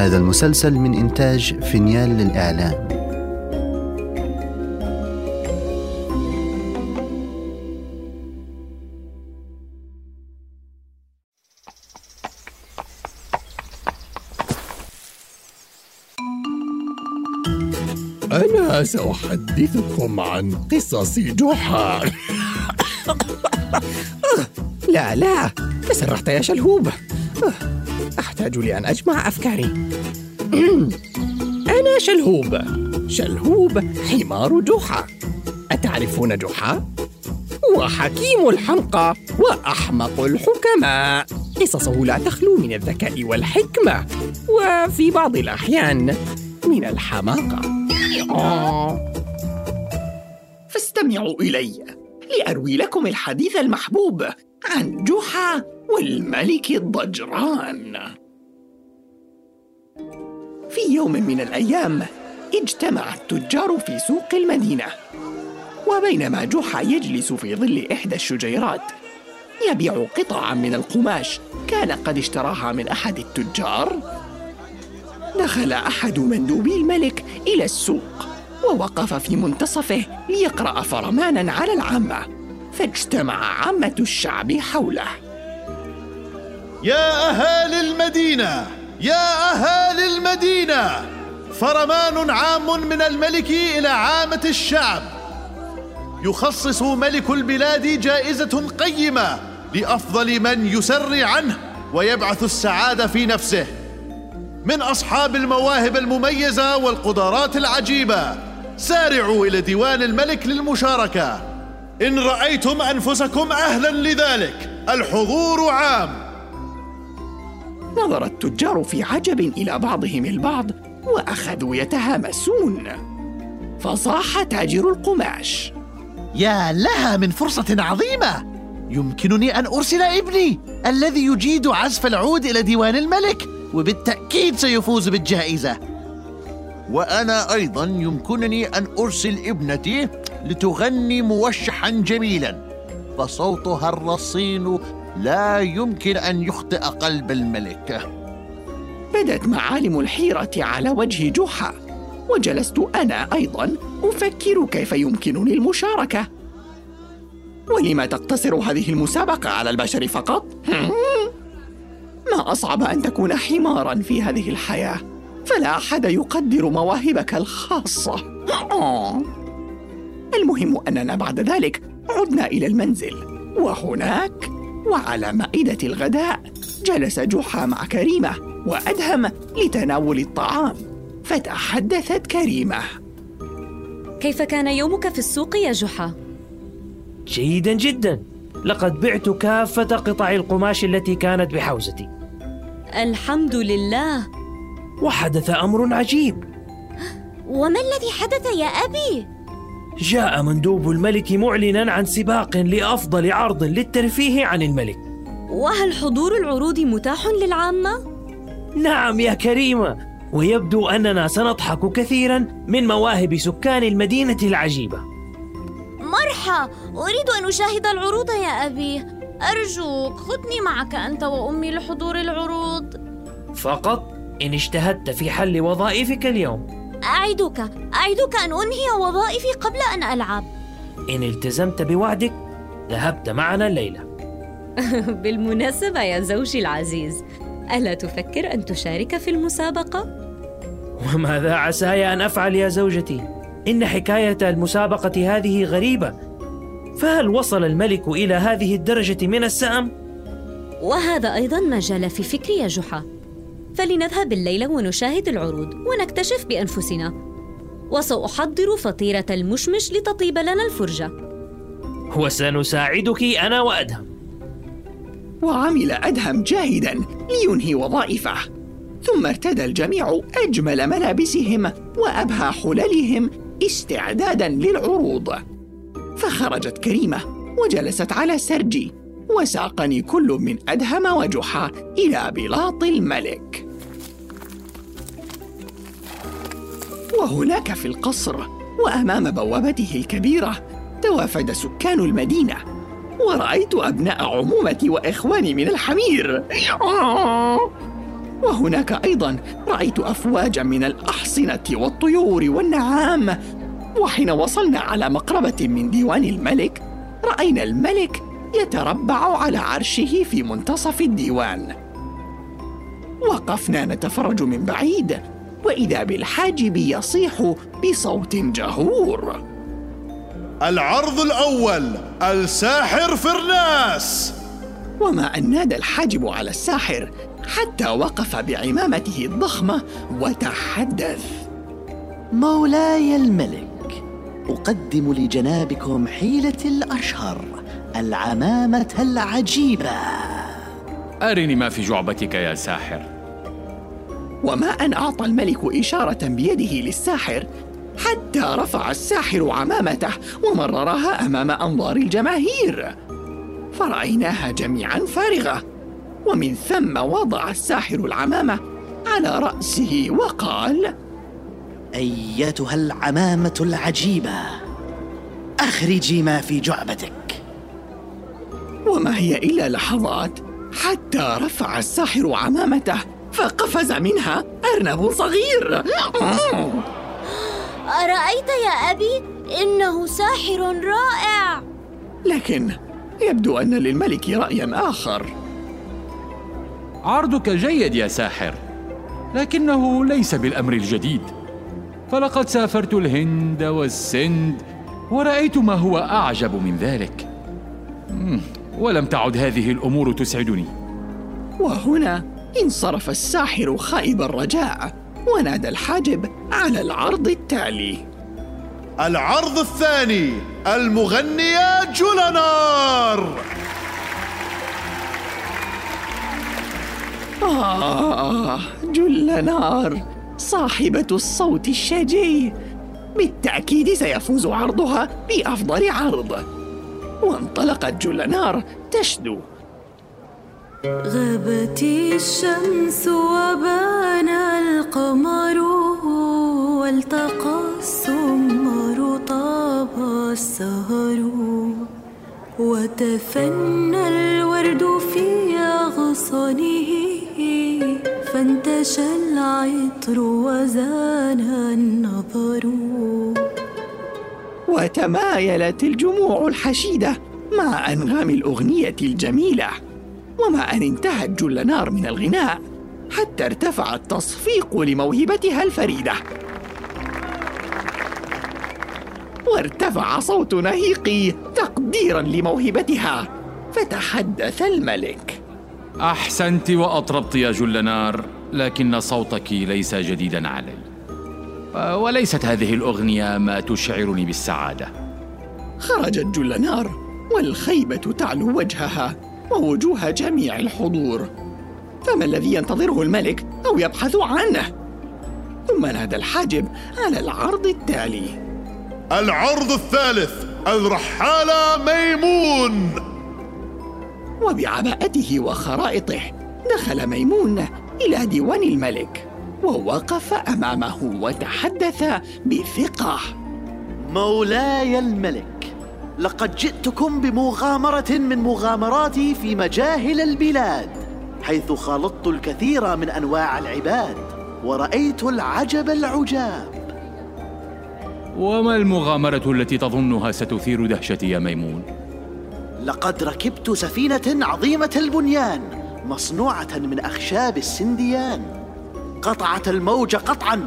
هذا المسلسل من إنتاج فينيال للإعلام. أنا سأحدثكم عن قصص جحا. لا لا تسرحت يا شلهوب. أحتاج لأن أجمع أفكاري. أنا شلهوب. شلهوب حمار جحا. أتعرفون جحا؟ هو حكيم الحمقى وأحمق الحكماء. قصصه لا تخلو من الذكاء والحكمة وفي بعض الأحيان من الحماقة. فاستمعوا إلي لأروي لكم الحديث المحبوب. عن جحا والملك الضجران. في يوم من الأيام اجتمع التجار في سوق المدينة وبينما جحا يجلس في ظل إحدى الشجيرات يبيع قطعا من القماش كان قد اشتراها من أحد التجار. دخل أحد مندوبي الملك إلى السوق ووقف في منتصفه ليقرأ فرمانا على العامة. فاجتمع عامة الشعب حوله. يا أهالي المدينة يا أهالي المدينة فرمان عام من الملك إلى عامة الشعب. يخصص ملك البلاد جائزة قيمة لأفضل من يسري عنه ويبعث السعادة في نفسه. من أصحاب المواهب المميزة والقدرات العجيبة سارعوا إلى ديوان الملك للمشاركة. إن رأيتم أنفسكم أهلا لذلك. الحضور عام. نظر التجار في عجب إلى بعضهم البعض وأخذوا يتهامسون. فصاح تاجر القماش. يا لها من فرصة عظيمة. يمكنني أن أرسل ابني الذي يجيد عزف العود إلى ديوان الملك وبالتأكيد سيفوز بالجائزة. وأنا أيضا يمكنني أن أرسل ابنتي لتغني موشحا جميلا فصوتها الرصين لا يمكن أن يخطئ قلب الملك بدت معالم الحيرة على وجه جحا وجلست أنا أيضا أفكر كيف يمكنني المشاركة. ولما تقتصر هذه المسابقة على البشر فقط؟ ما أصعب أن تكون حمارا في هذه الحياة فلا أحد يقدر مواهبك الخاصة. المهم أننا بعد ذلك عدنا إلى المنزل. وهناك وعلى مائدة الغداء جلس جحا مع كريمة وأدهم لتناول الطعام. فتحدثت كريمة. كيف كان يومك في السوق يا جحا؟ جيدا جدا. لقد بعت كافة قطع القماش التي كانت بحوزتي. الحمد لله. وحدث أمر عجيب. وما الذي حدث يا أبي؟ جاء مندوب الملك معلنا عن سباق لأفضل عرض للترفيه عن الملك. وهل حضور العروض متاح للعامة؟ نعم يا كريمة ويبدو أننا سنضحك كثيرا من مواهب سكان المدينة العجيبة. مرحى أريد أن أشاهد العروض يا أبي. أرجوك خذني معك أنت وأمي لحضور العروض. فقط إن اجتهدت في حل وظائفك اليوم. أعدك أعدك أن أنهي وظائفي قبل أن ألعب إن التزمت بوعدك ذهبت معنا الليلة بالمناسبة يا زوجي العزيز ألا تفكر أن تشارك في المسابقة؟ وماذا عساي أن أفعل يا زوجتي؟ إن حكاية المسابقة هذه غريبة فهل وصل الملك إلى هذه الدرجة من السأم؟ وهذا أيضا ما جال في فكري يا جحا فلنذهب الليلة ونشاهد العروض ونكتشف بأنفسنا. وسأحضر فطيرة المشمش لتطيب لنا الفرجة. وسنساعدك أنا وأدهم. وعمل أدهم جاهدا لينهي وظائفه. ثم ارتدى الجميع أجمل ملابسهم وأبهى حللهم استعدادا للعروض. فخرجت كريمة وجلست على سرجي وساقني كل من أدهم وجحا إلى بلاط الملك. وهناك في القصر وأمام بوابته الكبيرة توافد سكان المدينة ورأيت أبناء عمومتي وإخواني من الحمير. وهناك أيضا رأيت أفواجا من الأحصنة والطيور والنعام. وحين وصلنا على مقربة من ديوان الملك رأينا الملك يتربع على عرشه في منتصف الديوان. وقفنا نتفرج من بعيد وإذا بالحاجب يصيح بصوت جهور. العرض الأول الساحر فرناس. وما أن نادى الحاجب على الساحر حتى وقف بعمامته الضخمة وتحدث. مولاي الملك أقدم لجنابكم حيلة الأشهر العمامة العجيبة. أرني ما في جعبتك يا ساحر. وما أن أعطى الملك إشارة بيده للساحر حتى رفع الساحر عمامته ومررها أمام أنظار الجماهير. فرأيناها جميعا فارغة ومن ثم وضع الساحر العمامة على رأسه وقال أيتها العمامة العجيبة أخرجي ما في جعبتك. وما هي إلا لحظات حتى رفع الساحر عمامته فقفز منها. أرنب صغير. أرأيت يا أبي؟ إنه ساحر رائع. لكن يبدو أن للملك رايا آخر. عرضك جيد يا ساحر لكنه ليس بالأمر الجديد. فلقد سافرت الهند والسند ورأيت ما هو أعجب من ذلك. ولم تعد هذه الأمور تسعدني. وهنا انصرف الساحر خائب الرجاء ونادى الحاجب على العرض التالي. العرض الثاني المغنية جولانار. آه جل نار صاحبة الصوت الشجي بالتأكيد سيفوز عرضها بأفضل عرض. وانطلقت جل نار تشدو. غابت الشمس وبان القمر والتقى السمر طاب السهر وتفنى الورد في أغصانه فانتشى العطر وزان النظر وتمايلت الجموع الحشيدة مع أنغام الأغنية الجميلة. وما أن انتهت جل نار من الغناء حتى ارتفع التصفيق لموهبتها الفريدة. وارتفع صوت نهيقي تقديرا لموهبتها فتحدث الملك. أحسنت وأطربت يا جلنار لكن صوتك ليس جديدا علي. وليست هذه الأغنية ما تشعرني بالسعادة. خرجت جل نار والخيبة تعلو وجهها. ووجوه جميع الحضور. فما الذي ينتظره الملك أو يبحث عنه؟ ثم نادى الحاجب على العرض التالي. العرض الثالث الرحالة ميمون. وبعباءته وخرائطه دخل ميمون إلى ديوان الملك ووقف أمامه وتحدث بثقة. مولاي الملك لقد جئتكم بمغامرة من مغامراتي في مجاهل البلاد حيث خالطت الكثير من أنواع العباد ورأيت العجب العجاب. وما المغامرة التي تظنها ستثير دهشتي يا ميمون؟ لقد ركبت سفينة عظيمة البنيان مصنوعة من أخشاب السنديان. قطعت الموج قطعا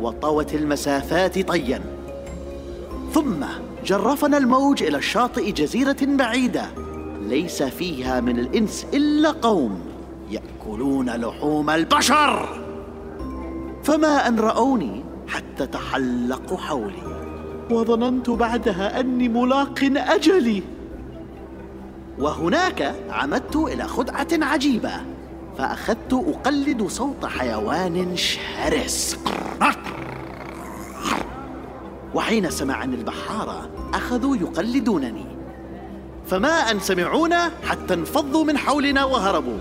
وطوت المسافات طيا. ثم جرفنا الموج إلى شاطئ جزيرة بعيدة. ليس فيها من الإنس إلا قوم يأكلون لحوم البشر. فما أن رأوني حتى تحلقوا حولي. وظننت بعدها أني ملاق أجلي. وهناك عمدت إلى خدعة عجيبة فأخذت أقلد صوت حيوان شرس. وحين سمعني البحارة أخذوا يقلدونني. فما أن سمعونا حتى انفضوا من حولنا وهربوا.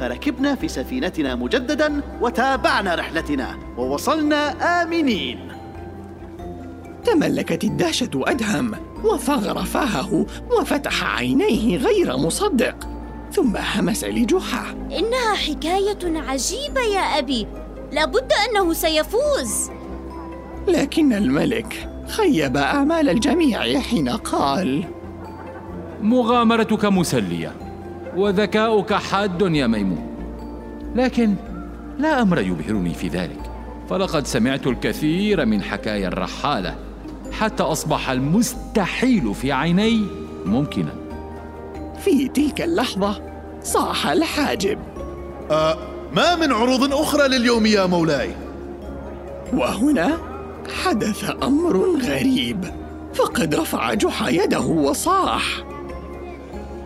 فركبنا في سفينتنا مجددا وتابعنا رحلتنا ووصلنا آمنين. تملكت الدهشة أدهم وفغر فاهه وفتح عينيه غير مصدق. ثم همس لجحا. إنها حكاية عجيبة يا أبي. لابد أنه سيفوز. لكن الملك خيب آمال الجميع حين قال مغامرتك مسلية وذكاؤك حاد يا ميمون. لكن لا أمر يبهرني في ذلك. فلقد سمعت الكثير من حكايا الرحالة حتى أصبح المستحيل في عيني ممكنا. في تلك اللحظة صاح الحاجب. آه ما من عروض أخرى لليوم يا مولاي؟ وهنا حدث أمر غريب. فقد رفع جحا يده وصاح.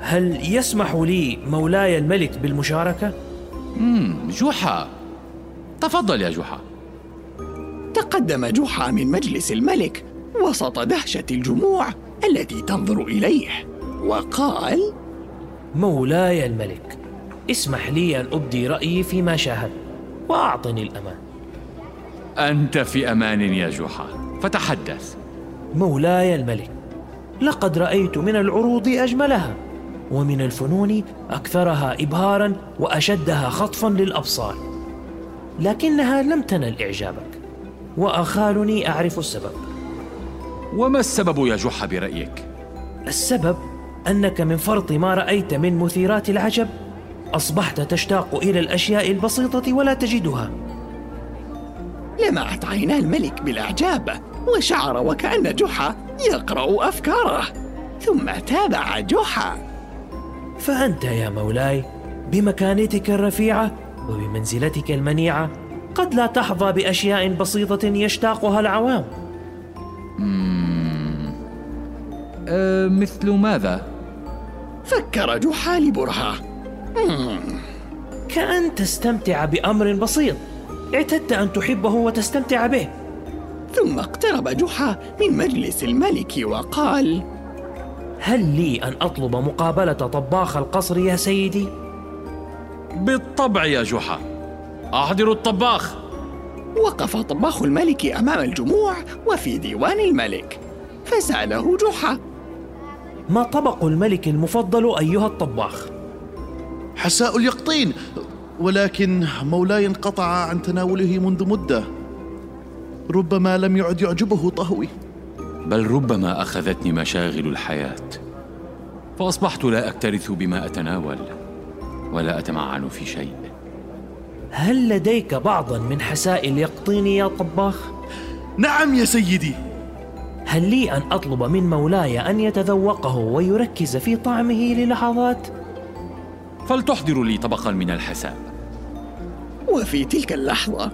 هل يسمح لي مولاي الملك بالمشاركة؟ مم جحا. تفضل يا جحا. تقدم جحا من مجلس الملك وسط دهشة الجموع التي تنظر إليه وقال مولاي الملك اسمح لي أن أبدي رأيي فيما شاهدت وأعطني الأمان. أنت في أمان يا جحا فتحدث. مولاي الملك لقد رأيت من العروض أجملها ومن الفنون أكثرها إبهارا وأشدها خطفا للأبصار. لكنها لم تنل إعجابك وأخالني أعرف السبب. وما السبب يا جحا برأيك؟ السبب أنك من فرط ما رأيت من مثيرات العجب. أصبحت تشتاق إلى الأشياء البسيطة ولا تجدها. لمعت عينا الملك بالإعجاب وشعر وكأن جحا يقرأ أفكاره ثم تابع جحا. فأنت يا مولاي بمكانتك الرفيعة وبمنزلتك المنيعة قد لا تحظى بأشياء بسيطة يشتاقها العوام. أه مثل ماذا؟ فكر جحا لبرهة. كأن تستمتع بأمر بسيط. اعتدت أن تحبه وتستمتع به. ثم اقترب جحا من مجلس الملك وقال هل لي أن أطلب مقابلة طباخ القصر يا سيدي؟ بالطبع يا جحا. أحضر الطباخ. وقف طباخ الملك أمام الجموع وفي ديوان الملك فسأله جحا. ما طبق الملك المفضل أيها الطباخ؟ حساء اليقطين. ولكن مولاي انقطع عن تناوله منذ مدة. ربما لم يعد يعجبه طهوي. بل ربما أخذتني مشاغل الحياة. فأصبحت لا أكترث بما أتناول ولا أتمعن في شيء. هل لديك بعضا من حساء اليقطين يا طباخ؟ نعم يا سيدي. هل لي أن أطلب من مولاي أن يتذوقه ويركز في طعمه للحظات؟ فلتحضر لي طبقا من الحساء وفي تلك اللحظة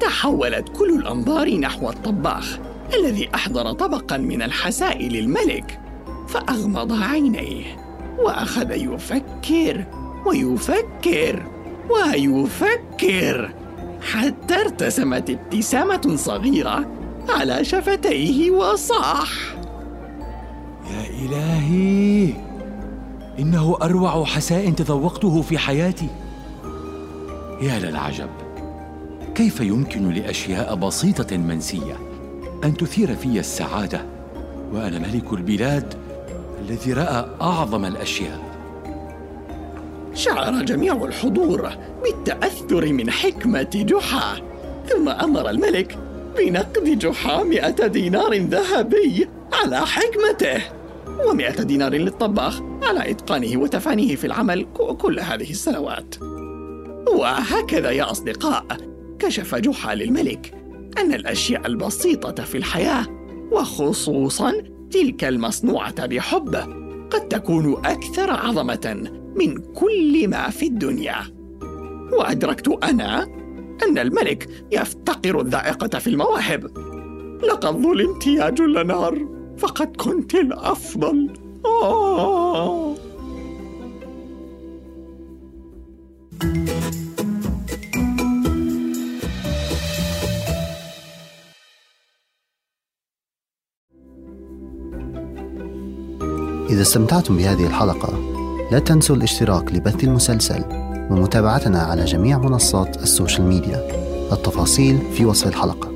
تحولت كل الأنظار نحو الطباخ الذي أحضر طبقا من الحساء للملك فأغمض عينيه وأخذ يفكر ويفكر ويفكر حتى ارتسمت ابتسامة صغيرة على شفتيه وصاح. يا إلهي! إنه أروع حساء تذوقته في حياتي. يا للعجب كيف يمكن لأشياء بسيطة منسية أن تثير في السعادة؟ وأنا ملك البلاد الذي رأى أعظم الأشياء. شعر جميع الحضور بالتأثر من حكمة جحا ثم أمر الملك بنقد جحا مئة دينار ذهبي على حكمته. ومئة دينار للطباخ على إتقانه وتفانيه في العمل كل هذه السنوات. وهكذا يا أصدقاء كشف جحا للملك أن الأشياء البسيطة في الحياة وخصوصا تلك المصنوعة بحب قد تكون أكثر عظمة من كل ما في الدنيا. وأدركت أنا أن الملك يفتقر الذائقة في المواهب. لقد ظلمت يا جل نار فقد كنت الأفضل. آه. إذا استمتعتم بهذه الحلقة لا تنسوا الاشتراك لبث المسلسل ومتابعتنا على جميع منصات السوشيال ميديا. التفاصيل في وصف الحلقة.